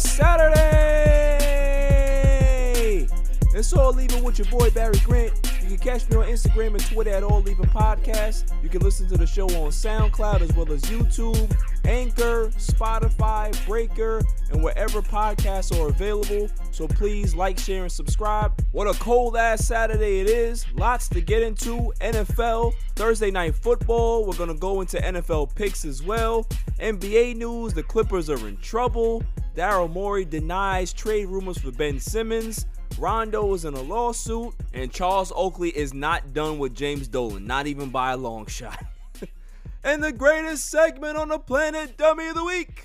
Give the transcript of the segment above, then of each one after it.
Saturday, it's all even with your boy Barry Grant. You can catch me on Instagram and Twitter at All Even Podcast. You can listen to the show on SoundCloud as well as YouTube, Anchor, Spotify, Breaker, and wherever podcasts are available. So please like, share, and subscribe. What a cold ass Saturday it is. Lots to get into. NFL, Thursday night football. We're gonna go into NFL picks as well. NBA news: the Clippers are in trouble. Daryl Morey denies trade rumors for Ben Simmons. Rondo is in a lawsuit, and Charles Oakley is not done with James Dolan, not even by a long shot. and the greatest segment on the planet, Dummy of the Week.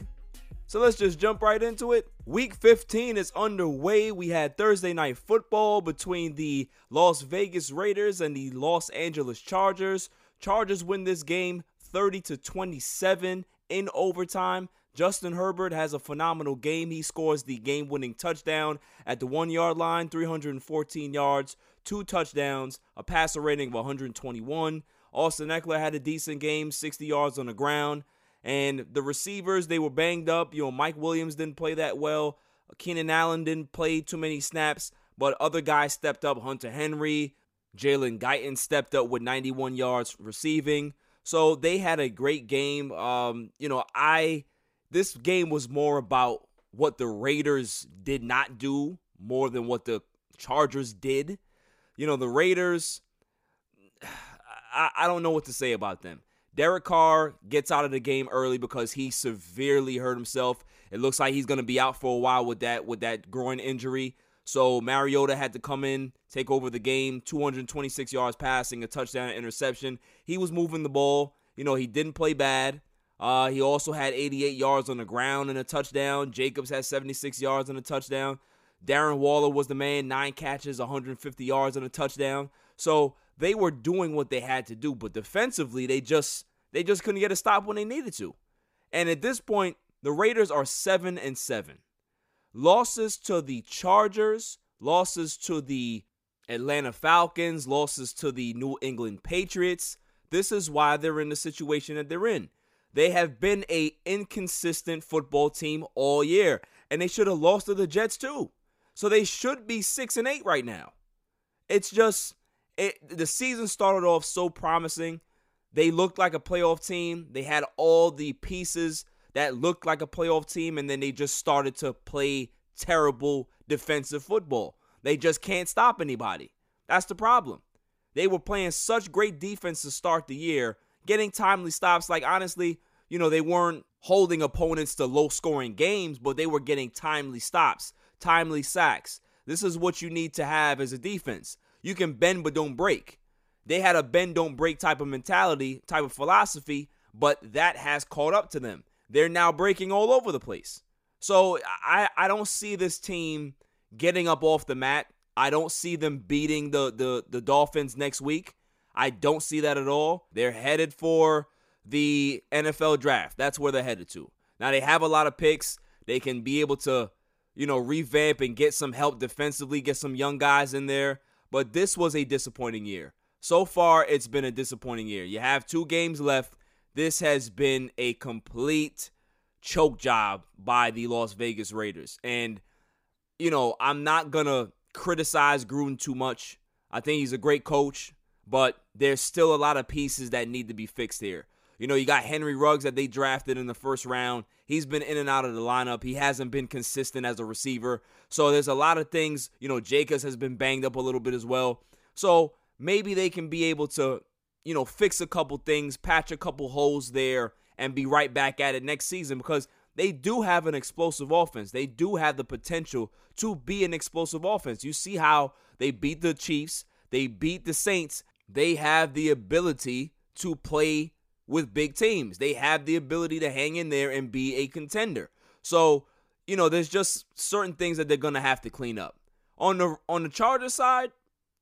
So let's just jump right into it. Week 15 is underway. We had Thursday night football between the Las Vegas Raiders and the Los Angeles Chargers. Chargers win this game 30 to 27 in overtime. Justin Herbert has a phenomenal game. He scores the game winning touchdown at the one yard line, 314 yards, two touchdowns, a passer rating of 121. Austin Ekeler had a decent game, 60 yards on the ground. And the receivers, they were banged up. You know, Mike Williams didn't play that well. Keenan Allen didn't play too many snaps, but other guys stepped up. Hunter Henry, Jalen Guyton stepped up with 91 yards receiving. So they had a great game. Um, you know, I this game was more about what the Raiders did not do more than what the Chargers did. You know, the Raiders, I, I don't know what to say about them. Derek Carr gets out of the game early because he severely hurt himself. It looks like he's going to be out for a while with that with that groin injury. So Mariota had to come in, take over the game. 226 yards passing, a touchdown, interception. He was moving the ball. You know, he didn't play bad. Uh, he also had 88 yards on the ground and a touchdown. Jacobs had 76 yards and a touchdown. Darren Waller was the man, nine catches, 150 yards and a touchdown. So they were doing what they had to do, but defensively they just they just couldn't get a stop when they needed to. And at this point, the Raiders are seven and seven. Losses to the Chargers, losses to the Atlanta Falcons, losses to the New England Patriots. This is why they're in the situation that they're in. They have been a inconsistent football team all year, and they should have lost to the Jets too. So they should be six and eight right now. It's just it, the season started off so promising. They looked like a playoff team. They had all the pieces that looked like a playoff team, and then they just started to play terrible defensive football. They just can't stop anybody. That's the problem. They were playing such great defense to start the year, getting timely stops. Like, honestly, you know, they weren't holding opponents to low scoring games, but they were getting timely stops, timely sacks. This is what you need to have as a defense. You can bend but don't break. They had a bend don't break type of mentality, type of philosophy, but that has caught up to them. They're now breaking all over the place. So I, I don't see this team getting up off the mat. I don't see them beating the, the, the Dolphins next week. I don't see that at all. They're headed for the NFL draft. That's where they're headed to. Now they have a lot of picks. They can be able to, you know, revamp and get some help defensively, get some young guys in there. But this was a disappointing year. So far, it's been a disappointing year. You have two games left. This has been a complete choke job by the Las Vegas Raiders. And, you know, I'm not going to criticize Gruden too much. I think he's a great coach, but there's still a lot of pieces that need to be fixed here. You know, you got Henry Ruggs that they drafted in the first round. He's been in and out of the lineup. He hasn't been consistent as a receiver. So there's a lot of things. You know, Jacobs has been banged up a little bit as well. So maybe they can be able to, you know, fix a couple things, patch a couple holes there, and be right back at it next season because they do have an explosive offense. They do have the potential to be an explosive offense. You see how they beat the Chiefs, they beat the Saints. They have the ability to play with big teams. They have the ability to hang in there and be a contender. So, you know, there's just certain things that they're going to have to clean up. On the on the Chargers side,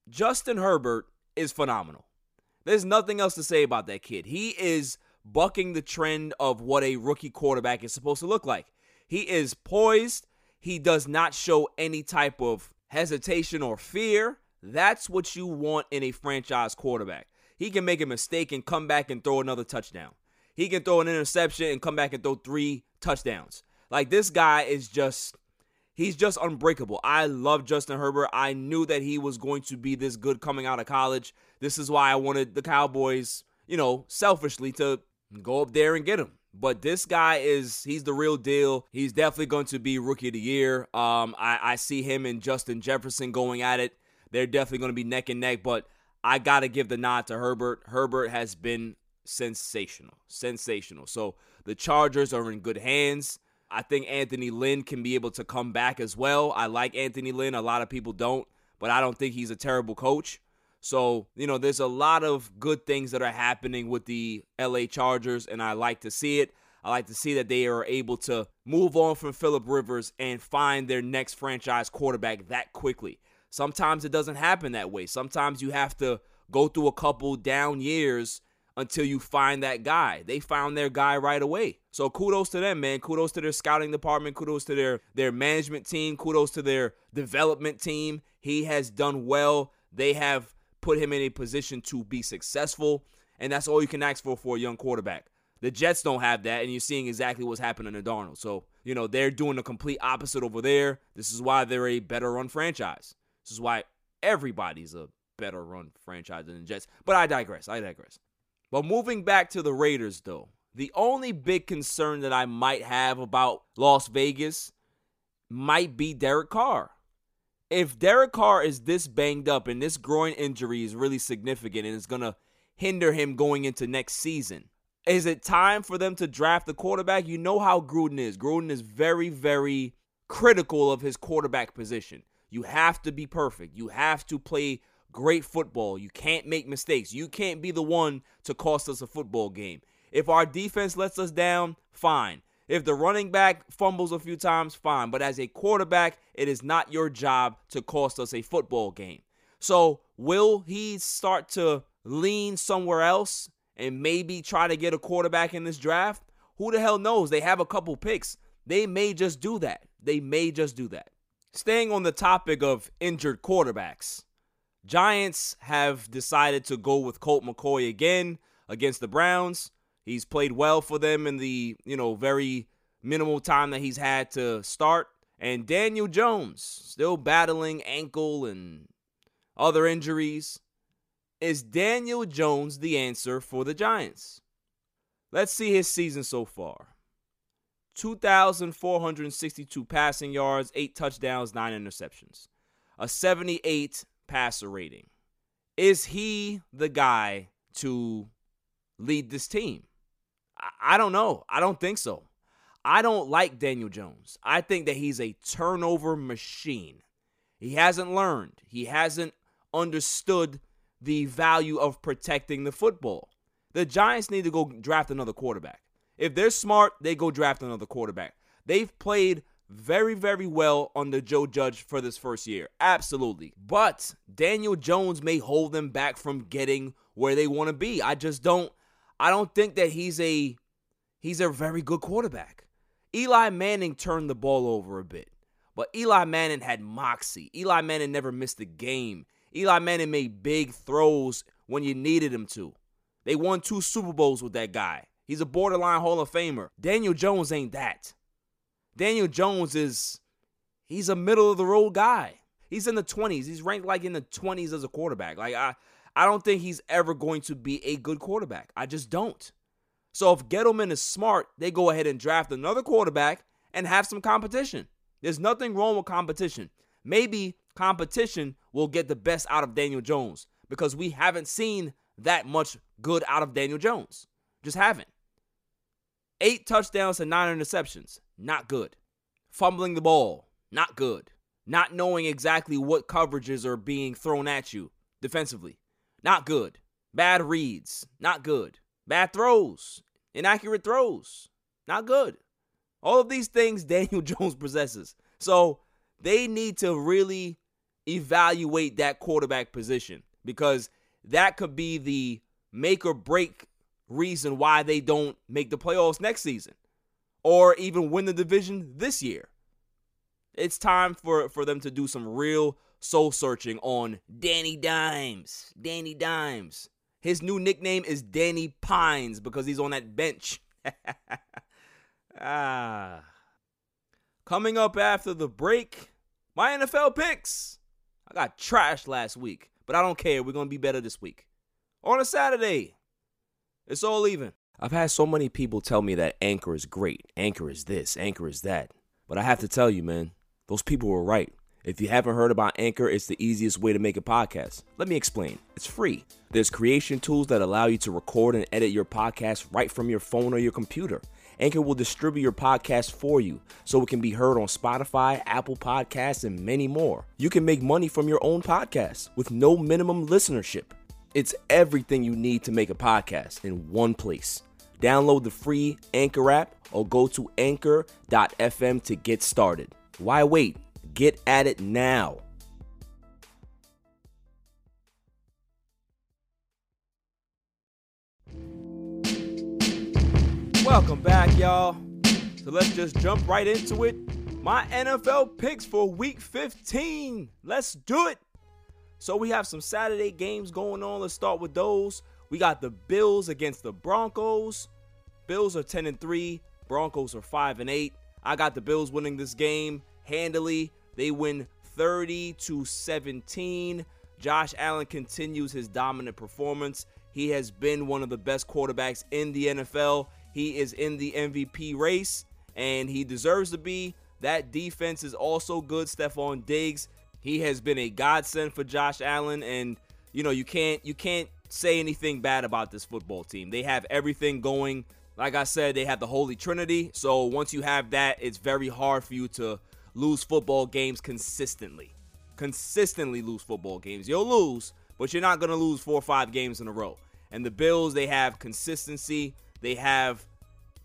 Justin Herbert is phenomenal. There's nothing else to say about that kid. He is bucking the trend of what a rookie quarterback is supposed to look like. He is poised. He does not show any type of hesitation or fear. That's what you want in a franchise quarterback. He can make a mistake and come back and throw another touchdown. He can throw an interception and come back and throw three touchdowns. Like this guy is just he's just unbreakable. I love Justin Herbert. I knew that he was going to be this good coming out of college. This is why I wanted the Cowboys, you know, selfishly to go up there and get him. But this guy is he's the real deal. He's definitely going to be rookie of the year. Um, I, I see him and Justin Jefferson going at it. They're definitely going to be neck and neck, but I got to give the nod to Herbert. Herbert has been sensational. Sensational. So the Chargers are in good hands. I think Anthony Lynn can be able to come back as well. I like Anthony Lynn. A lot of people don't, but I don't think he's a terrible coach. So, you know, there's a lot of good things that are happening with the LA Chargers, and I like to see it. I like to see that they are able to move on from Philip Rivers and find their next franchise quarterback that quickly. Sometimes it doesn't happen that way. Sometimes you have to go through a couple down years until you find that guy. They found their guy right away. So kudos to them, man. Kudos to their scouting department, kudos to their their management team, kudos to their development team. He has done well. They have put him in a position to be successful, and that's all you can ask for for a young quarterback. The Jets don't have that, and you're seeing exactly what's happening to Darnold. So, you know, they're doing the complete opposite over there. This is why they're a better run franchise. This is why everybody's a better run franchise than the Jets. But I digress. I digress. But moving back to the Raiders, though, the only big concern that I might have about Las Vegas might be Derek Carr. If Derek Carr is this banged up and this groin injury is really significant and it's going to hinder him going into next season, is it time for them to draft the quarterback? You know how Gruden is. Gruden is very, very critical of his quarterback position. You have to be perfect. You have to play great football. You can't make mistakes. You can't be the one to cost us a football game. If our defense lets us down, fine. If the running back fumbles a few times, fine. But as a quarterback, it is not your job to cost us a football game. So, will he start to lean somewhere else and maybe try to get a quarterback in this draft? Who the hell knows? They have a couple picks. They may just do that. They may just do that. Staying on the topic of injured quarterbacks, Giants have decided to go with Colt McCoy again against the Browns. He's played well for them in the, you know, very minimal time that he's had to start. And Daniel Jones, still battling ankle and other injuries. Is Daniel Jones the answer for the Giants? Let's see his season so far. 2,462 passing yards, 8 touchdowns, 9 interceptions, a 78 passer rating. Is he the guy to lead this team? I don't know. I don't think so. I don't like Daniel Jones. I think that he's a turnover machine. He hasn't learned, he hasn't understood the value of protecting the football. The Giants need to go draft another quarterback. If they're smart, they go draft another quarterback. They've played very, very well under Joe Judge for this first year. Absolutely. But Daniel Jones may hold them back from getting where they want to be. I just don't I don't think that he's a he's a very good quarterback. Eli Manning turned the ball over a bit. But Eli Manning had moxie. Eli Manning never missed a game. Eli Manning made big throws when you needed him to. They won two Super Bowls with that guy. He's a borderline Hall of Famer. Daniel Jones ain't that. Daniel Jones is he's a middle of the road guy. He's in the 20s. He's ranked like in the 20s as a quarterback. Like I I don't think he's ever going to be a good quarterback. I just don't. So if Gettleman is smart, they go ahead and draft another quarterback and have some competition. There's nothing wrong with competition. Maybe competition will get the best out of Daniel Jones because we haven't seen that much good out of Daniel Jones. Just haven't. Eight touchdowns and nine interceptions. Not good. Fumbling the ball. Not good. Not knowing exactly what coverages are being thrown at you defensively. Not good. Bad reads. Not good. Bad throws. Inaccurate throws. Not good. All of these things Daniel Jones possesses. So they need to really evaluate that quarterback position because that could be the make or break reason why they don't make the playoffs next season or even win the division this year. It's time for, for them to do some real soul searching on Danny Dimes. Danny Dimes. His new nickname is Danny Pines because he's on that bench. ah. Coming up after the break, my NFL picks. I got trashed last week, but I don't care. We're going to be better this week. On a Saturday, it's all even. I've had so many people tell me that Anchor is great. Anchor is this, Anchor is that. But I have to tell you, man, those people were right. If you haven't heard about Anchor, it's the easiest way to make a podcast. Let me explain. It's free. There's creation tools that allow you to record and edit your podcast right from your phone or your computer. Anchor will distribute your podcast for you so it can be heard on Spotify, Apple Podcasts, and many more. You can make money from your own podcast with no minimum listenership. It's everything you need to make a podcast in one place. Download the free Anchor app or go to anchor.fm to get started. Why wait? Get at it now. Welcome back, y'all. So let's just jump right into it. My NFL picks for week 15. Let's do it. So we have some Saturday games going on. Let's start with those. We got the Bills against the Broncos. Bills are 10 and 3, Broncos are 5 and 8. I got the Bills winning this game handily. They win 30 to 17. Josh Allen continues his dominant performance. He has been one of the best quarterbacks in the NFL. He is in the MVP race, and he deserves to be. That defense is also good. Stefon Diggs, he has been a godsend for Josh Allen, and you know you can't you can't say anything bad about this football team. They have everything going. Like I said, they have the Holy Trinity. So once you have that, it's very hard for you to lose football games consistently. Consistently lose football games. You'll lose, but you're not going to lose four or five games in a row. And the Bills, they have consistency. They have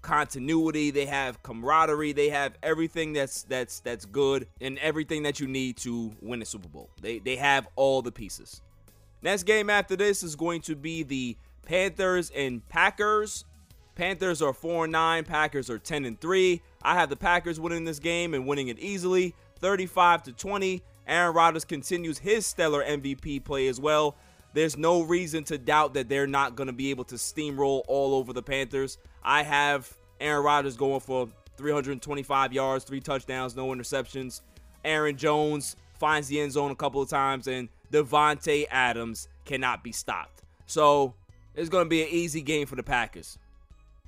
continuity, they have camaraderie, they have everything that's that's that's good and everything that you need to win a Super Bowl. They they have all the pieces. Next game after this is going to be the Panthers and Packers. Panthers are 4 and 9, Packers are 10 and 3. I have the Packers winning this game and winning it easily, 35 to 20. Aaron Rodgers continues his stellar MVP play as well. There's no reason to doubt that they're not going to be able to steamroll all over the Panthers. I have Aaron Rodgers going for 325 yards, three touchdowns, no interceptions. Aaron Jones finds the end zone a couple of times, and Davante Adams cannot be stopped. So it's going to be an easy game for the Packers.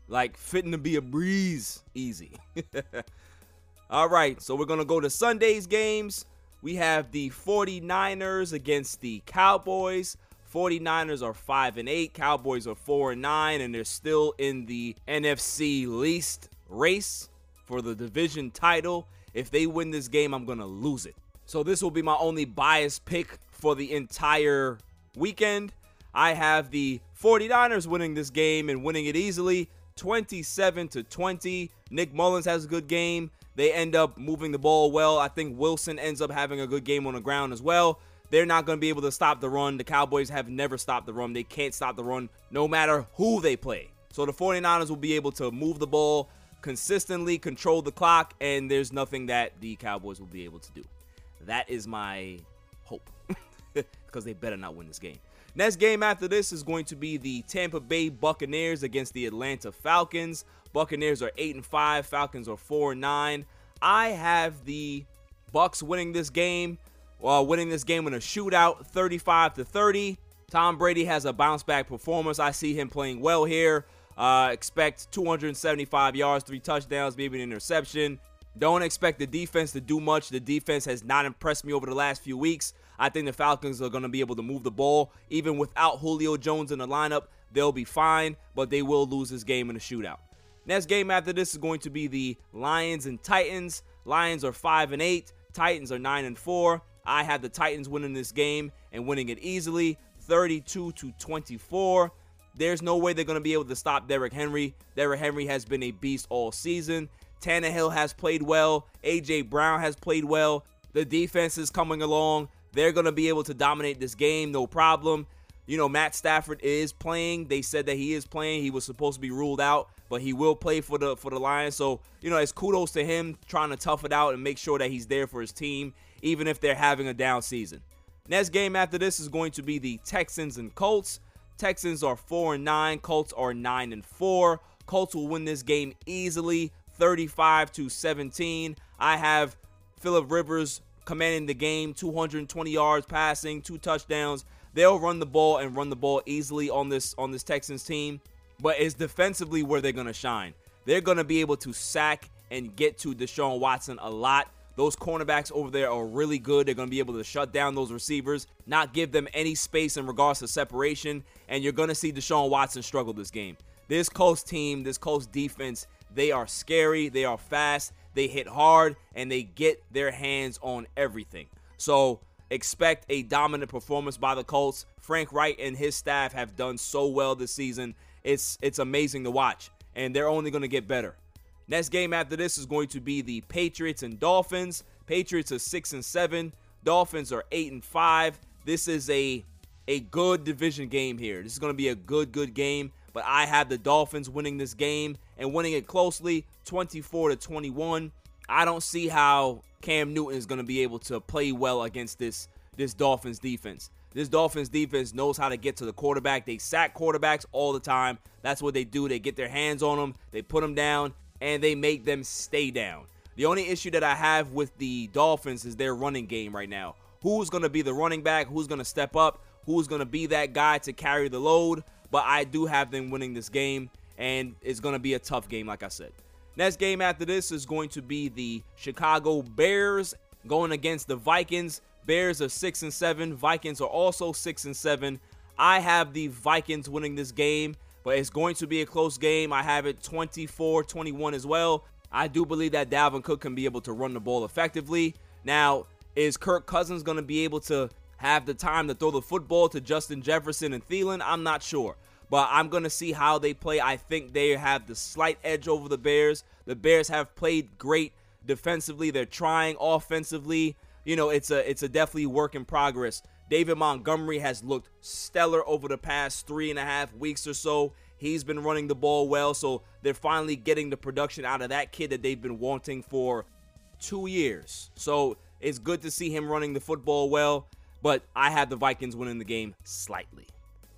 Like fitting to be a breeze, easy. All right, so we're going to go to Sunday's games. We have the 49ers against the Cowboys. 49ers are 5 and 8, Cowboys are 4 and 9 and they're still in the NFC least race for the division title. If they win this game, I'm going to lose it. So this will be my only biased pick for the entire weekend. I have the 49ers winning this game and winning it easily, 27 to 20. Nick Mullens has a good game. They end up moving the ball well. I think Wilson ends up having a good game on the ground as well. They're not going to be able to stop the run. The Cowboys have never stopped the run. They can't stop the run no matter who they play. So the 49ers will be able to move the ball consistently, control the clock, and there's nothing that the Cowboys will be able to do. That is my hope because they better not win this game. Next game after this is going to be the Tampa Bay Buccaneers against the Atlanta Falcons. Buccaneers are 8 and 5, Falcons are 4 and 9. I have the Bucks winning this game uh, winning this game in a shootout, 35 to 30. Tom Brady has a bounce back performance. I see him playing well here. Uh, expect 275 yards, three touchdowns, maybe an interception. Don't expect the defense to do much. The defense has not impressed me over the last few weeks. I think the Falcons are going to be able to move the ball. Even without Julio Jones in the lineup, they'll be fine, but they will lose this game in a shootout. Next game after this is going to be the Lions and Titans. Lions are 5 and 8, Titans are 9 and 4. I have the Titans winning this game and winning it easily, 32 to 24. There's no way they're going to be able to stop Derrick Henry. Derrick Henry has been a beast all season. Tannehill has played well. AJ Brown has played well. The defense is coming along. They're going to be able to dominate this game, no problem. You know, Matt Stafford is playing. They said that he is playing. He was supposed to be ruled out, but he will play for the for the Lions. So, you know, it's kudos to him trying to tough it out and make sure that he's there for his team, even if they're having a down season. Next game after this is going to be the Texans and Colts. Texans are 4 and 9, Colts are 9 and 4. Colts will win this game easily, 35 to 17. I have Philip Rivers commanding the game, 220 yards passing, two touchdowns. They'll run the ball and run the ball easily on this on this Texans team, but it's defensively where they're going to shine. They're going to be able to sack and get to Deshaun Watson a lot. Those cornerbacks over there are really good. They're going to be able to shut down those receivers, not give them any space in regards to separation, and you're going to see Deshaun Watson struggle this game. This Colts team, this Colts defense, they are scary, they are fast, they hit hard, and they get their hands on everything. So expect a dominant performance by the Colts. Frank Reich and his staff have done so well this season. It's it's amazing to watch, and they're only going to get better. Next game after this is going to be the Patriots and Dolphins. Patriots are 6 and 7, Dolphins are 8 and 5. This is a a good division game here. This is going to be a good good game, but I have the Dolphins winning this game and winning it closely, 24 to 21. I don't see how Cam Newton is going to be able to play well against this this Dolphins defense. This Dolphins defense knows how to get to the quarterback. They sack quarterbacks all the time. That's what they do. They get their hands on them, they put them down, and they make them stay down. The only issue that I have with the Dolphins is their running game right now. Who's going to be the running back? Who's going to step up? Who's going to be that guy to carry the load? But I do have them winning this game, and it's going to be a tough game, like I said. Next game after this is going to be the Chicago Bears going against the Vikings. Bears are 6 and 7, Vikings are also 6 and 7. I have the Vikings winning this game, but it's going to be a close game. I have it 24-21 as well. I do believe that Dalvin Cook can be able to run the ball effectively. Now, is Kirk Cousins going to be able to have the time to throw the football to Justin Jefferson and Thielen? I'm not sure but I'm going to see how they play. I think they have the slight edge over the Bears. The Bears have played great defensively. They're trying offensively. You know, it's a it's a definitely work in progress. David Montgomery has looked stellar over the past three and a half weeks or so. He's been running the ball well, so they're finally getting the production out of that kid that they've been wanting for two years. So it's good to see him running the football well, but I have the Vikings winning the game slightly.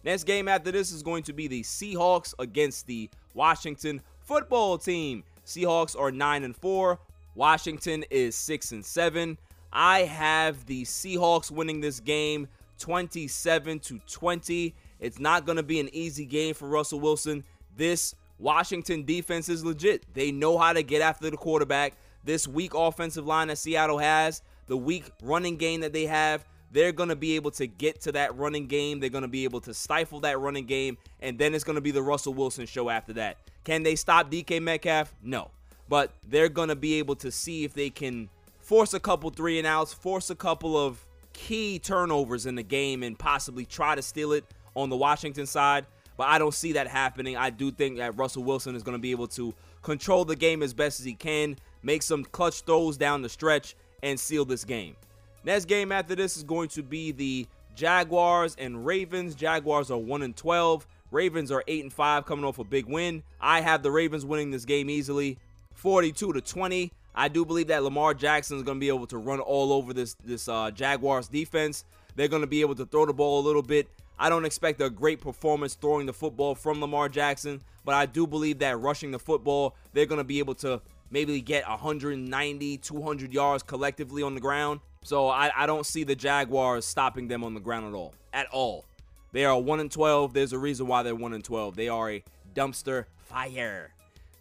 Next game after this is going to be the Seahawks against the Washington football team. Seahawks are 9 and 4. Washington is 6 and 7. I have the Seahawks winning this game 27 to 20. It's not going to be an easy game for Russell Wilson. This Washington defense is legit. They know how to get after the quarterback. This weak offensive line that Seattle has, the weak running game that they have, they're going to be able to get to that running game. They're going to be able to stifle that running game. And then it's going to be the Russell Wilson show after that. Can they stop DK Metcalf? No. But they're going to be able to see if they can force a couple three and outs, force a couple of key turnovers in the game, and possibly try to steal it on the Washington side. But I don't see that happening. I do think that Russell Wilson is going to be able to control the game as best as he can, make some clutch throws down the stretch, and seal this game. Next game after this is going to be the Jaguars and Ravens. Jaguars are 1 and 12. Ravens are 8 and 5 coming off a big win. I have the Ravens winning this game easily, 42 to 20. I do believe that Lamar Jackson is going to be able to run all over this this uh, Jaguars defense. They're going to be able to throw the ball a little bit. I don't expect a great performance throwing the football from Lamar Jackson, but I do believe that rushing the football, they're going to be able to maybe get 190, 200 yards collectively on the ground. So I, I don't see the Jaguars stopping them on the ground at all. At all. They are 1 and 12. There's a reason why they're 1 and 12. They are a dumpster fire.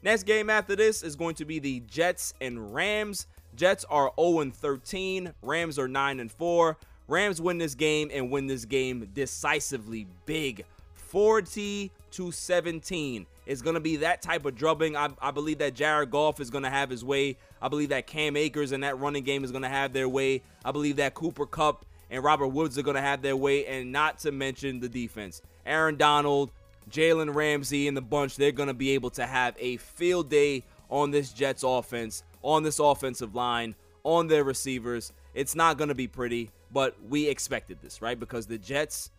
Next game after this is going to be the Jets and Rams. Jets are 0 and 13. Rams are 9 and 4. Rams win this game and win this game decisively big. 40 to 17. It's going to be that type of drubbing. I, I believe that Jared Goff is going to have his way. I believe that Cam Akers and that running game is going to have their way. I believe that Cooper Kupp and Robert Woods are going to have their way, and not to mention the defense. Aaron Donald, Jalen Ramsey, and the bunch, they're going to be able to have a field day on this Jets offense, on this offensive line, on their receivers. It's not going to be pretty, but we expected this, right? Because the Jets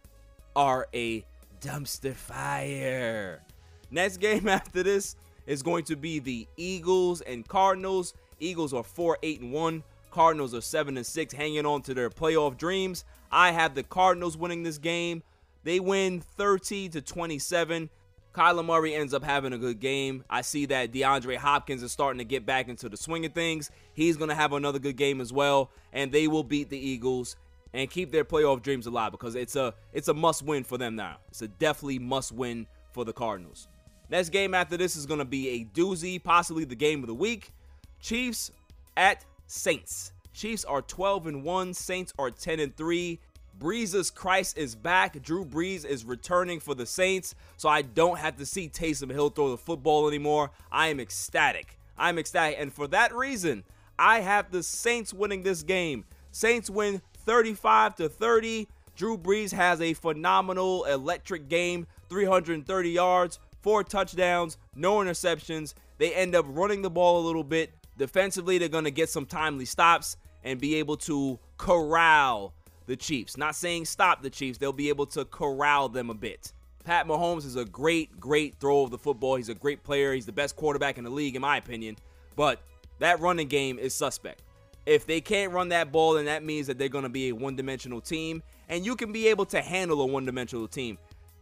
are a dumpster fire. Next game after this is going to be the Eagles and Cardinals. Eagles are 4 8 and 1. Cardinals are 7 and 6, hanging on to their playoff dreams. I have the Cardinals winning this game. They win 30 to 27. Kyler Murray ends up having a good game. I see that DeAndre Hopkins is starting to get back into the swing of things. He's going to have another good game as well, and they will beat the Eagles and keep their playoff dreams alive because it's a it's a must win for them now. It's a definitely must win for the Cardinals. Next game after this is going to be a doozy, possibly the game of the week. Chiefs at Saints. Chiefs are 12 and 1, Saints are 10 and 3. Brees' Christ is back. Drew Brees is returning for the Saints, so I don't have to see Taysom Hill throw the football anymore. I am ecstatic. I'm ecstatic. And for that reason, I have the Saints winning this game. Saints win 35 to 30. Drew Brees has a phenomenal electric game, 330 yards, four touchdowns, no interceptions. They end up running the ball a little bit. Defensively, they're going to get some timely stops and be able to corral the Chiefs. Not saying stop the Chiefs, they'll be able to corral them a bit. Pat Mahomes is a great, great throw of the football. He's a great player. He's the best quarterback in the league, in my opinion. But that running game is suspect. If they can't run that ball, then that means that they're going to be a one dimensional team. And you can be able to handle a one dimensional team.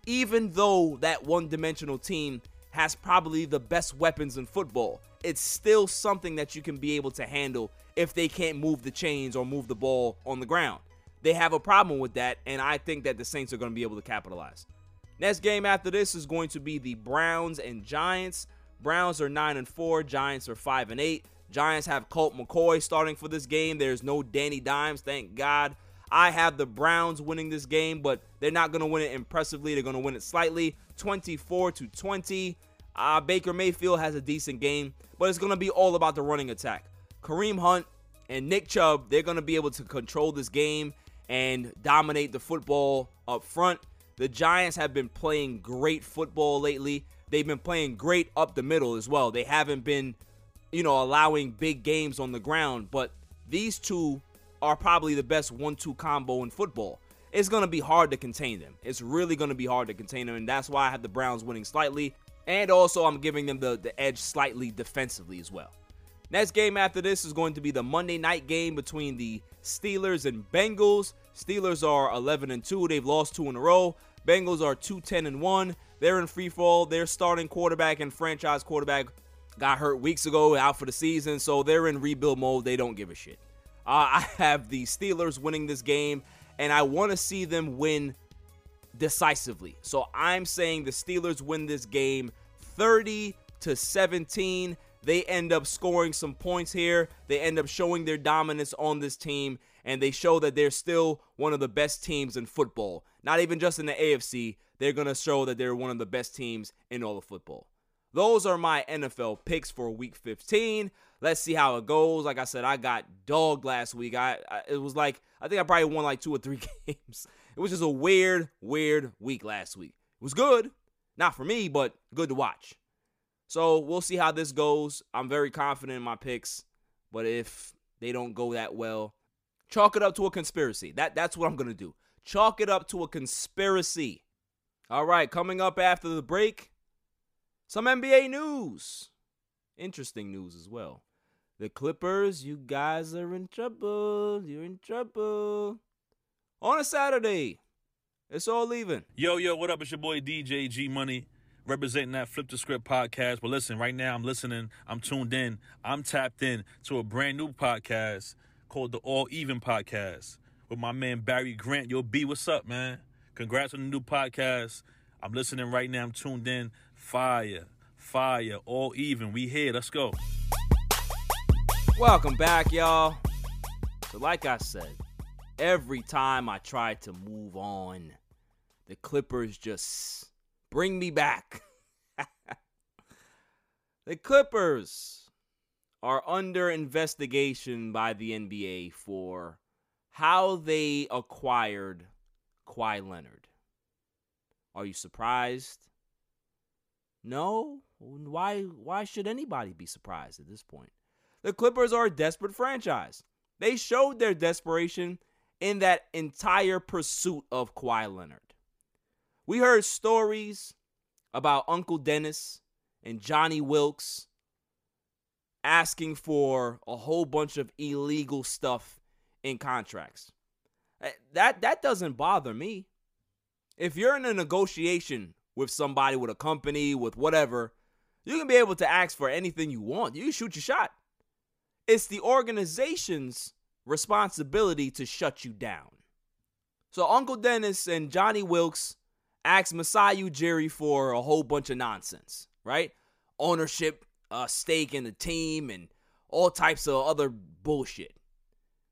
Even though that one dimensional team has probably the best weapons in football, it's still something that you can be able to handle if they can't move the chains or move the ball on the ground they have a problem with that, and I think that the Saints are going to be able to capitalize. Next game after this is going to be the Browns and Giants. Browns are 9 and 4, Giants are 5 and 8. Giants have Colt McCoy starting for this game. There's no Danny Dimes, thank God. I have the Browns winning this game, but they're not going to win it impressively. They're going to win it slightly, 24 to 20. Uh, Baker Mayfield has a decent game, but it's going to be all about the running attack. Kareem Hunt and Nick Chubb, they're going to be able to control this game and dominate the football up front. The Giants have been playing great football lately. They've been playing great up the middle as well. They haven't been, you know, allowing big games on the ground, but these two are probably the best one two combo in football. It's going to be hard to contain them. It's really going to be hard to contain them, and that's why I have the Browns winning slightly. And also, I'm giving them the, the edge slightly defensively as well. Next game after this is going to be the Monday night game between the Steelers and Bengals. Steelers are 11 and 2. They've lost two in a row. Bengals are 2 10 and 1. They're in free fall. Their starting quarterback and franchise quarterback got hurt weeks ago, out for the season, so they're in rebuild mode. They don't give a shit. Uh, I have the Steelers winning this game, and I want to see them win decisively. So I'm saying the Steelers win this game 30 to 17. They end up scoring some points here. They end up showing their dominance on this team, and they show that they're still one of the best teams in football. Not even just in the AFC, they're going to show that they're one of the best teams in all of football. Those are my NFL picks for week 15. Let's see how it goes. Like I said, I got dogged last week. I, I it was like I think I probably won like two or three games. It was just a weird, weird week last week. It was good, not for me, but good to watch. So we'll see how this goes. I'm very confident in my picks, but if they don't go that well, chalk it up to a conspiracy. That that's what I'm gonna do. Chalk it up to a conspiracy. All right, coming up after the break, some NBA news. Interesting news as well. The Clippers, you guys are in trouble. You're in trouble. On a Saturday, it's all even. Yo, yo, what up? It's your boy DJ G Money representing that Flip the Script podcast. But listen, right now I'm listening, I'm tuned in, I'm tapped in to a brand new podcast called the All Even Podcast with my man Barry Grant. Yo, B, what's up, man? Congrats on the new podcast. I'm listening right now. I'm tuned in. Fire, fire, all even. We here. Let's go. Welcome back, y'all. So, like I said, every time I try to move on, the Clippers just bring me back. the Clippers are under investigation by the NBA for how they acquired Kawhi Leonard. Are you surprised? No. Why why should anybody be surprised at this point? The Clippers are a desperate franchise. They showed their desperation in that entire pursuit of Kawhi Leonard. We heard stories about Uncle Dennis and Johnny Wilkes asking for a whole bunch of illegal stuff in contracts. Eh, that that doesn't bother me. If you're in a negotiation with somebody, with a company, with whatever, you can be able to ask for anything you want. You shoot your shot. It's the organization's responsibility to shut you down. So Uncle Dennis and Johnny Wilkes asked Masai Ujiri for a whole bunch of nonsense, right? Ownership, uh, stake in the team, and all types of other bullshit.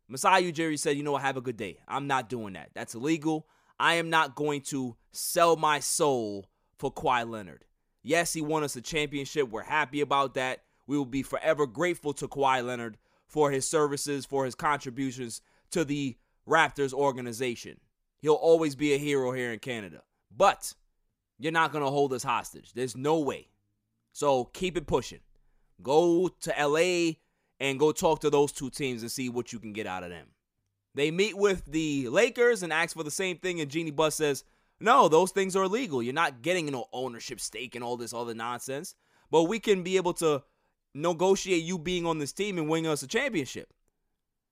Masai Ujiri said, you know what, have a good day. I'm not doing that. That's illegal. I am not going to sell my soul for Kawhi Leonard. Yes, he won us a championship. We're happy about that. We will be forever grateful to Kawhi Leonard for his services, for his contributions to the Raptors organization. He'll always be a hero here in Canada. But you're not going to hold us hostage. There's no way. So keep it pushing. Go to LA and go talk to those two teams and see what you can get out of them. They meet with the Lakers and ask for the same thing, and Jeanie Buss says, No, those things are illegal. You're not getting no ownership stake and all this other nonsense. But we can be able to negotiate you being on this team and winning us a championship.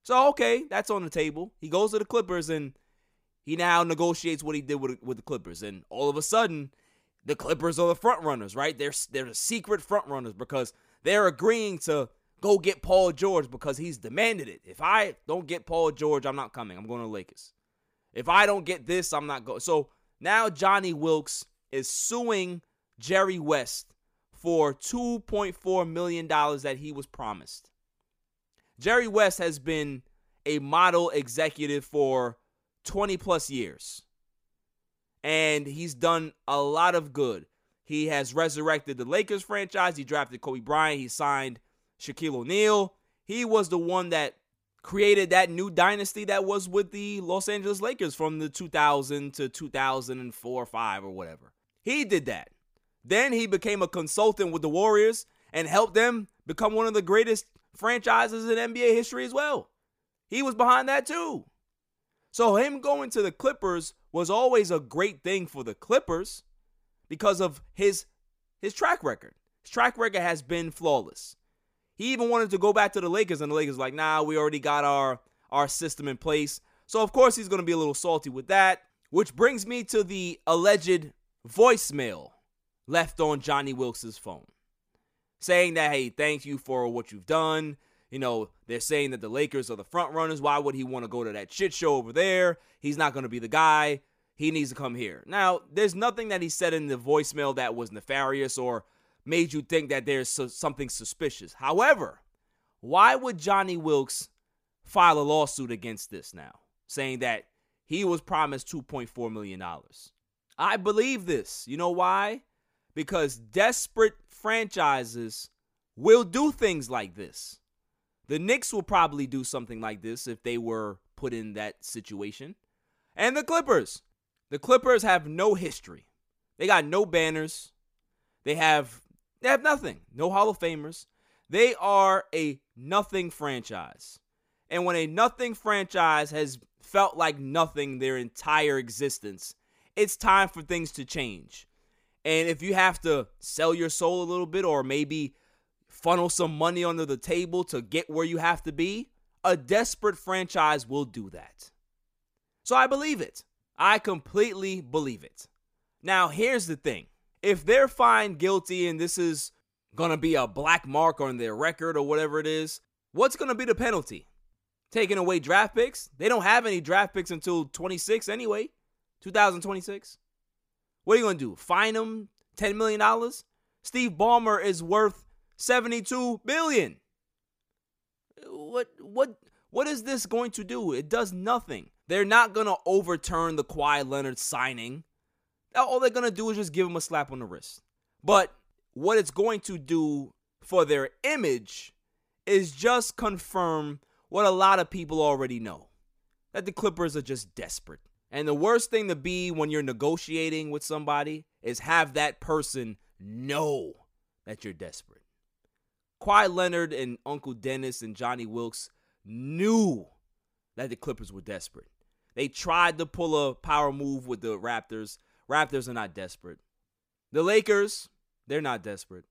So, okay, that's on the table. He goes to the Clippers and he now negotiates what he did with, with the Clippers. And all of a sudden, the Clippers are the front runners, right? They're, they're the secret front runners because they're agreeing to go get Paul George because he's demanded it. If I don't get Paul George, I'm not coming. I'm going to Lakers. If I don't get this, I'm not going. So now Johnny Wilkes is suing Jerry West for $2.4 million that he was promised. Jerry West has been a model executive for 20 plus years. And he's done a lot of good. He has resurrected the Lakers franchise. He drafted Kobe Bryant. He signed Shaquille O'Neal. He was the one that created that new dynasty that was with the Los Angeles Lakers from the 2000 to 2004 or 5 or whatever. He did that. Then he became a consultant with the Warriors and helped them become one of the greatest franchises in NBA history as well. He was behind that too. So him going to the Clippers was always a great thing for the Clippers because of his his track record. His track record has been flawless. He even wanted to go back to the Lakers, and the Lakers like, nah, we already got our our system in place. So of course he's gonna be a little salty with that. Which brings me to the alleged voicemail left on Johnny Wilkes' phone. Saying that, hey, thank you for what you've done. You know, they're saying that the Lakers are the front runners. Why would he want to go to that shit show over there? He's not going to be the guy. He needs to come here. Now, there's nothing that he said in the voicemail that was nefarious or made you think that there's something suspicious. However, why would Johnny Wilkes file a lawsuit against this now, saying that he was promised $2.4 million? I believe this. You know why? Because desperate franchises will do things like this. The Knicks will probably do something like this if they were put in that situation. And the Clippers. The Clippers have no history. They got no banners. They have they have nothing. No Hall of Famers. They are a nothing franchise. And when a nothing franchise has felt like nothing their entire existence, it's time for things to change. And if you have to sell your soul a little bit or maybe funnel some money under the table to get where you have to be, a desperate franchise will do that. So I believe it. I completely believe it. Now, here's the thing if they're found guilty and this is going to be a black mark on their record or whatever it is, what's going to be the penalty? Taking away draft picks? They don't have any draft picks until 26 anyway. 2026? What are you going to do? Fine them $10 million? Steve Ballmer is worth 72 billion. What what what is this going to do? It does nothing. They're not going to overturn the Kawhi Leonard signing. All they're going to do is just give him a slap on the wrist. But what it's going to do for their image is just confirm what a lot of people already know that the Clippers are just desperate. And the worst thing to be when you're negotiating with somebody is have that person know that you're desperate. Kawhi Leonard and Uncle Dennis and Johnny Wilkes knew that the Clippers were desperate. They tried to pull a power move with the Raptors. Raptors are not desperate. The Lakers, they're not desperate.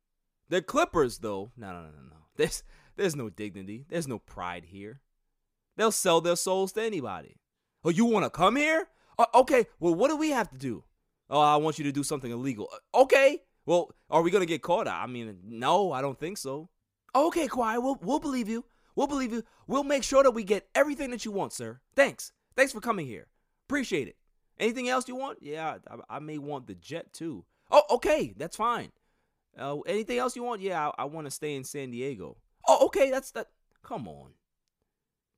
The Clippers, though, no, no, no, no, no. There's, there's no dignity. There's no pride here. They'll sell their souls to anybody. Oh, you want to come here? Uh, okay, well, what do we have to do? Oh, I want you to do something illegal. Uh, okay, well, are we gonna get caught? I mean, no, I don't think so. Okay, Kawhi, we'll we'll believe you. We'll believe you. We'll make sure that we get everything that you want, sir. Thanks. Thanks for coming here. Appreciate it. Anything else you want? Yeah, I, I may want the jet too. Oh, okay, that's fine. Uh, anything else you want? Yeah, I, I want to stay in San Diego. Oh, okay, that's that. Come on.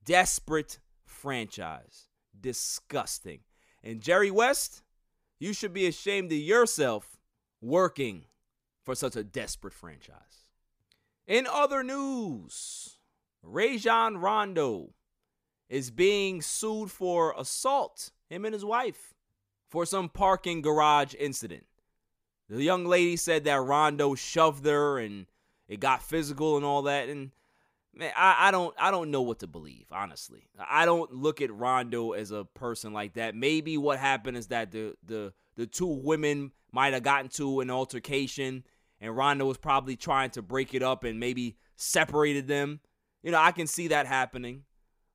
Desperate franchise. Disgusting. And Jerry West, you should be ashamed of yourself working for such a desperate franchise. In other news, Rajon Rondo is being sued for assault, him and his wife, for some parking garage incident. The young lady said that Rondo shoved her and it got physical and all that. And man, I, I don't I don't know what to believe, honestly. I don't look at Rondo as a person like that. Maybe what happened is that the the the two women might have gotten to an altercation, and Rondo was probably trying to break it up and maybe separated them. You know, I can see that happening.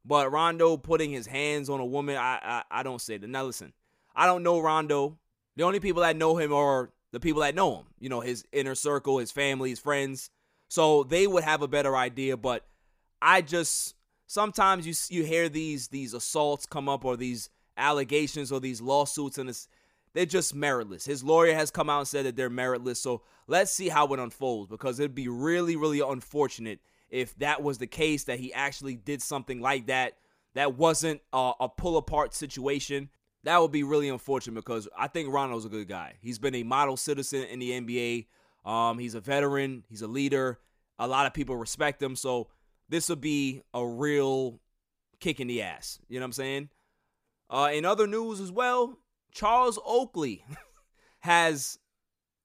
But Rondo putting his hands on a woman, I, I, I don't say that. Now listen, I don't know Rondo. The only people that know him are the people that know him. You know, his inner circle, his family, his friends. So they would have a better idea. But I just sometimes you you hear these these assaults come up or these allegations or these lawsuits and it's they're just meritless. His lawyer has come out and said that they're meritless. So let's see how it unfolds because it'd be really, really unfortunate if that was the case that he actually did something like that. That wasn't a, a pull apart situation. That would be really unfortunate because I think Rondo's a good guy. He's been a model citizen in the NBA. Um, he's a veteran. He's a leader. A lot of people respect him. So this would be a real kick in the ass. You know what I'm saying? Uh, in other news as well, Charles Oakley has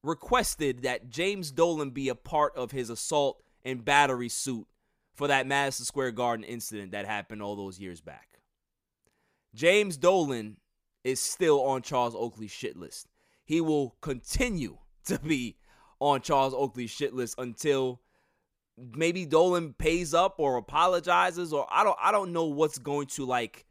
requested that James Dolan be a part of his assault and battery suit for that Madison Square Garden incident that happened all those years back. James Dolan is still on Charles Oakley's shit list. He will continue to be on Charles Oakley's shit list until maybe Dolan pays up or apologizes or I don't I don't know what's going to like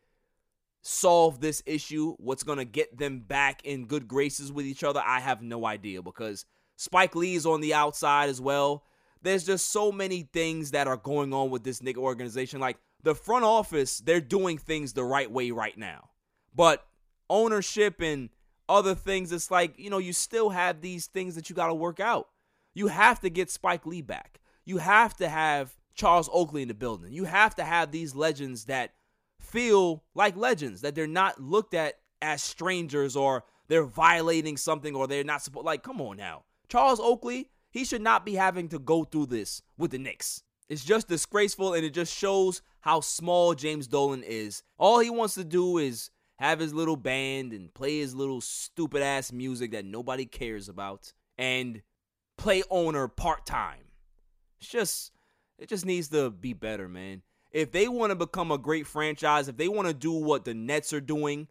solve this issue, what's going to get them back in good graces with each other, I have no idea because Spike Lee is on the outside as well. There's just so many things that are going on with this Knicks organization. Like the front office, they're doing things the right way right now. But ownership and other things, it's like, you know, you still have these things that you got to work out. You have to get Spike Lee back. You have to have Charles Oakley in the building. You have to have these legends that feel like legends, that they're not looked at as strangers or they're violating something or they're not supposed like come on now. Charles Oakley, he should not be having to go through this with the Knicks. It's just disgraceful and it just shows how small James Dolan is. All he wants to do is have his little band and play his little stupid ass music that nobody cares about and play owner part-time. It's just it just needs to be better, man if they want to become a great franchise, if they want to do what the Nets are doing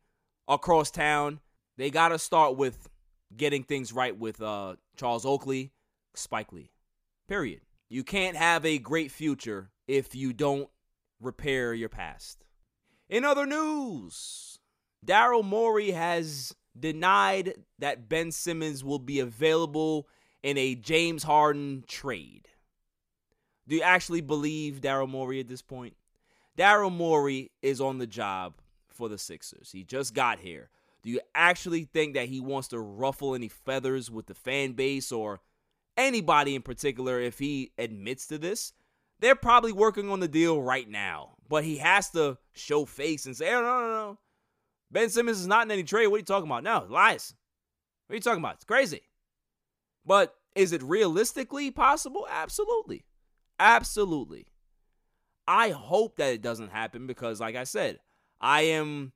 across town, they got to start with getting things right with uh, Charles Oakley, Spike Lee. Period. You can't have a great future if you don't repair your past. In other news, Daryl Morey has denied that Ben Simmons will be available in a James Harden trade. Do you actually believe Daryl Morey at this point? Daryl Morey is on the job for the Sixers. He just got here. Do you actually think that he wants to ruffle any feathers with the fan base or anybody in particular if he admits to this? They're probably working on the deal right now, but he has to show face and say, oh, no, no, no. Ben Simmons is not in any trade. What are you talking about? No, lies. What are you talking about? It's crazy. But is it realistically possible? Absolutely. Absolutely. I hope that it doesn't happen because, like I said, I am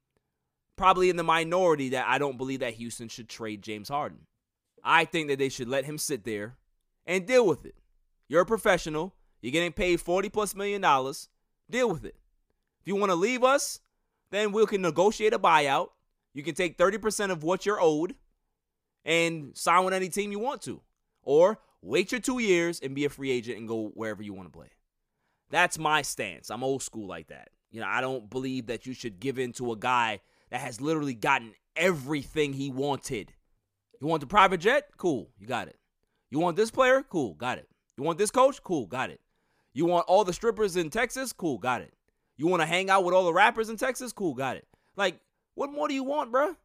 probably in the minority that I don't believe that Houston should trade James Harden. I think that they should let him sit there and deal with it. You're a professional. You're getting paid 40 plus million dollars. Deal with it. If you want to leave us, then we can negotiate a buyout. You can take 30% of what you're owed and sign with any team you want to. Or wait your two years and be a free agent and go wherever you want to play. That's my stance. I'm old school like that. You know, I don't believe that you should give in to a guy that has literally gotten everything he wanted. You want the private jet? Cool, you got it. You want this player? Cool, got it. You want this coach? Cool, got it. You want all the strippers in Texas? Cool, got it. You want to hang out with all the rappers in Texas? Cool, got it. Like, what more do you want, bruh?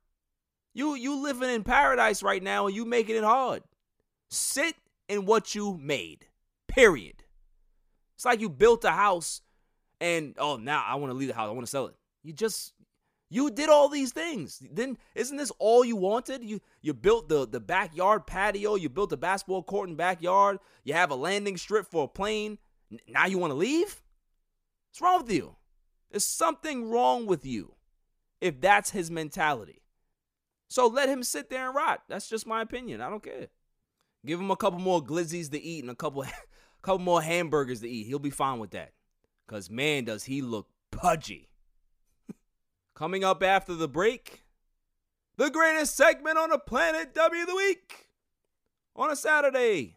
You you living in paradise right now and you making it hard. Sit in what you made. Period. It's like you built a house and oh now I want to leave the house. I want to sell it. You just you did all these things. Then isn't this all you wanted? You you built the the backyard patio, you built a basketball court in backyard, you have a landing strip for a plane. Now you want to leave? What's wrong with you? There's something wrong with you if that's his mentality. So let him sit there and rot. That's just my opinion. I don't care. Give him a couple more glizzies to eat and a couple couple more hamburgers to eat. He'll be fine with that. Cause man, does he look pudgy. Coming up after the break, the greatest segment on the planet, W of the Week. On a Saturday.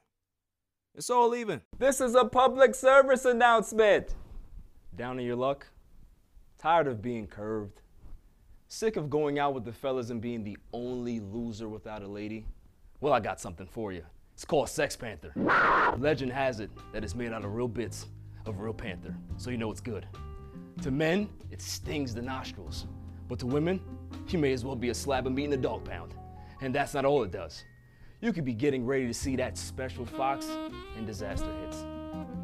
It's all even. This is a public service announcement. Down in your luck? Tired of being curved? Sick of going out with the fellas and being the only loser without a lady? Well, I got something for you. It's called Sex Panther. Legend has it that it's made out of real bits of real panther, so you know it's good. To men, it stings the nostrils. But to women, you may as well be a slab of meat in a dog pound. And that's not all it does. You could be getting ready to see that special fox and disaster hits.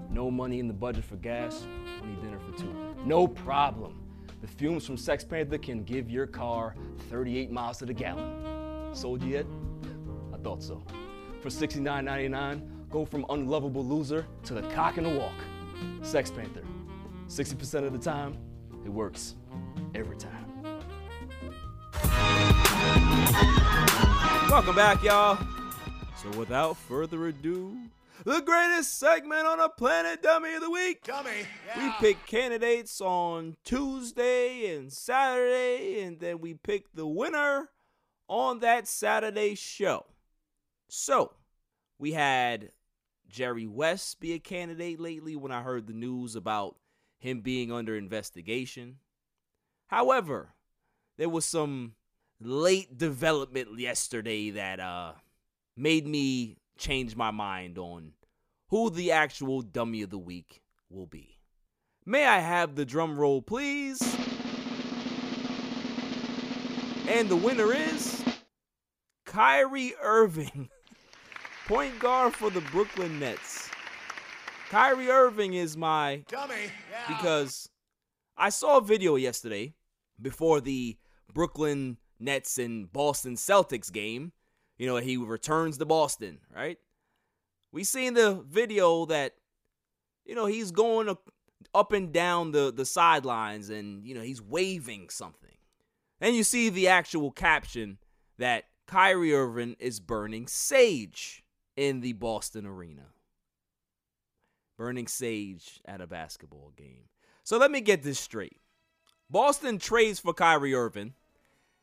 No money in the budget for gas, only dinner for two. No problem. The fumes from Sex Panther can give your car 38 miles to the gallon. Sold yet? I thought so. For $69.99, go from unlovable loser to the cock in the walk. Sex Panther. 60% of the time, it works. Every time. Welcome back, y'all. So without further ado, the greatest segment on the planet, Dummy of the Week. Dummy. Yeah. We pick candidates on Tuesday and Saturday, and then we pick the winner on that Saturday show. So, we had Jerry West be a candidate lately when I heard the news about him being under investigation. However, there was some late development yesterday that uh made me change my mind on who the actual dummy of the week will be. May I have the drum roll, please? And the winner is Kyrie Irving, point guard for the Brooklyn Nets. Kyrie Irving is my dummy yeah. because I saw a video yesterday before the Brooklyn Nets and Boston Celtics game. You know, he returns to Boston, right? We seen the video that you know he's going up and down the the sidelines and you know he's waving something. And you see the actual caption that Kyrie Irving is burning sage in the Boston arena. Burning sage at a basketball game. So let me get this straight. Boston trades for Kyrie Irving.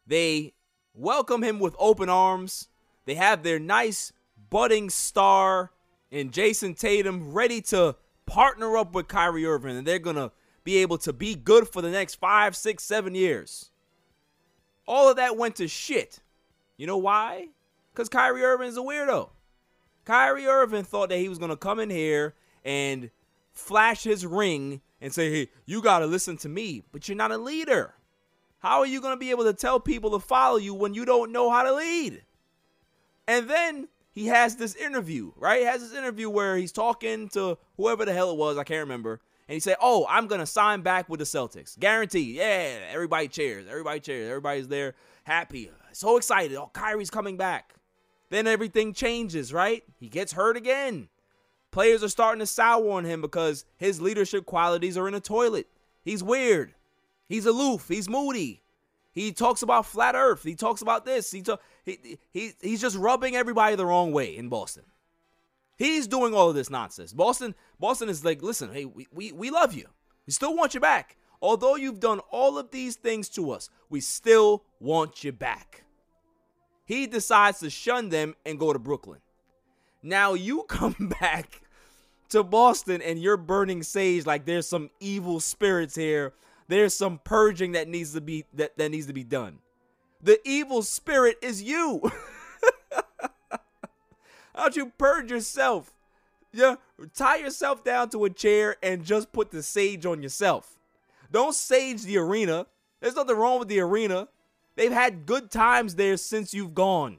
They welcome him with open arms. They have their nice budding star in Jayson Tatum ready to partner up with Kyrie Irving, and they're going to be able to be good for the next five, six, seven years. All of that went to shit. You know why? Because Kyrie Irving is a weirdo. Kyrie Irving thought that he was going to come in here and flash his ring and say, hey, you got to listen to me, but you're not a leader. How are you going to be able to tell people to follow you when you don't know how to lead? And then he has this interview, right? He has this interview where he's talking to whoever the hell it was, I can't remember. And he said, Oh, I'm going to sign back with the Celtics. Guaranteed. Yeah, everybody cheers. Everybody cheers. Everybody's there happy. So excited. Oh, Kyrie's coming back. Then everything changes, right? He gets hurt again. Players are starting to sour on him because his leadership qualities are in a toilet. He's weird. He's aloof. He's moody. He talks about flat Earth. He talks about this. He, talk, he, he he's just rubbing everybody the wrong way in Boston. He's doing all of this nonsense. Boston Boston is like, listen, hey, we, we, we love you. We still want you back. Although you've done all of these things to us, we still want you back. He decides to shun them and go to Brooklyn. Now you come back to Boston and you're burning sage like there's some evil spirits here. There's some purging that needs to be that, that needs to be done. The evil spirit is you. How don't you purge yourself? Yeah, tie yourself down to a chair and just put the sage on yourself. Don't sage the arena. There's nothing wrong with the arena. They've had good times there since you've gone.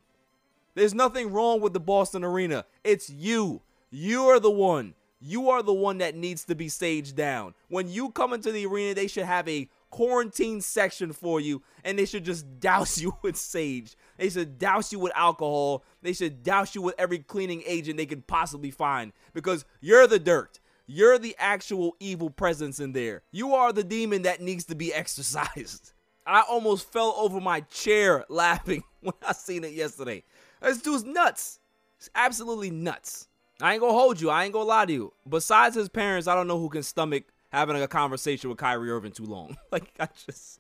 There's nothing wrong with the Boston arena. It's you. You are the one. You are the one that needs to be saged down. When you come into the arena, they should have a quarantine section for you and they should just douse you with sage. They should douse you with alcohol. They should douse you with every cleaning agent they could possibly find because you're the dirt. You're the actual evil presence in there. You are the demon that needs to be exorcised. I almost fell over my chair laughing when I seen it yesterday. This dude's nuts. It's absolutely nuts. I ain't gonna hold you. I ain't gonna lie to you. Besides his parents, I don't know who can stomach having a conversation with Kyrie Irving too long. like I just,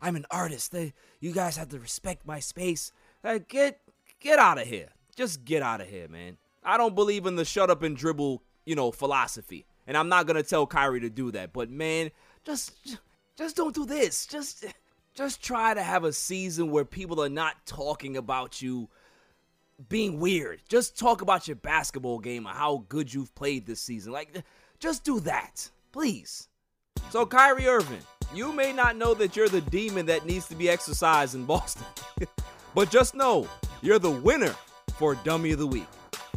I'm an artist. They, you guys have to respect my space. Like, get get out of here. Just get out of here, man. I don't believe in the shut up and dribble, you know, philosophy. And I'm not gonna tell Kyrie to do that. But man, just just don't do this. Just just try to have a season where people are not talking about you being weird. Just talk about your basketball game and how good you've played this season. Like, just do that, please. So, Kyrie Irving, you may not know that you're the demon that needs to be exercised in Boston, but just know you're the winner for Dummy of the Week.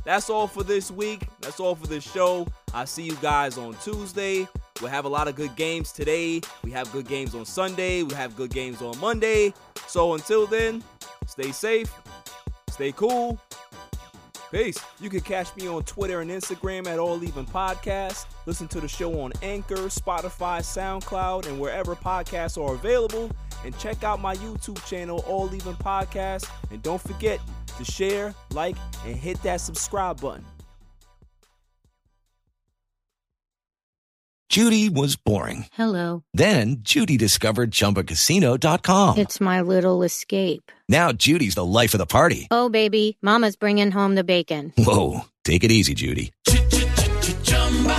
That's all for this week. That's all for this show. I see you guys on Tuesday. We'll have a lot of good games today. We have good games on Sunday. We have good games on Monday. So until then, stay safe, stay cool. Peace. You can catch me on Twitter and Instagram at All Even Podcast. Listen to the show on Anchor, Spotify, SoundCloud, and wherever podcasts are available. And check out my YouTube channel, All Even Podcast. And don't forget to share, like, and hit that subscribe button. Judy was boring. Hello. Then Judy discovered ChumbaCasino.com. It's my little escape. Now Judy's the life of the party. Oh, baby, Mama's bringing home the bacon. Whoa, take it easy, Judy.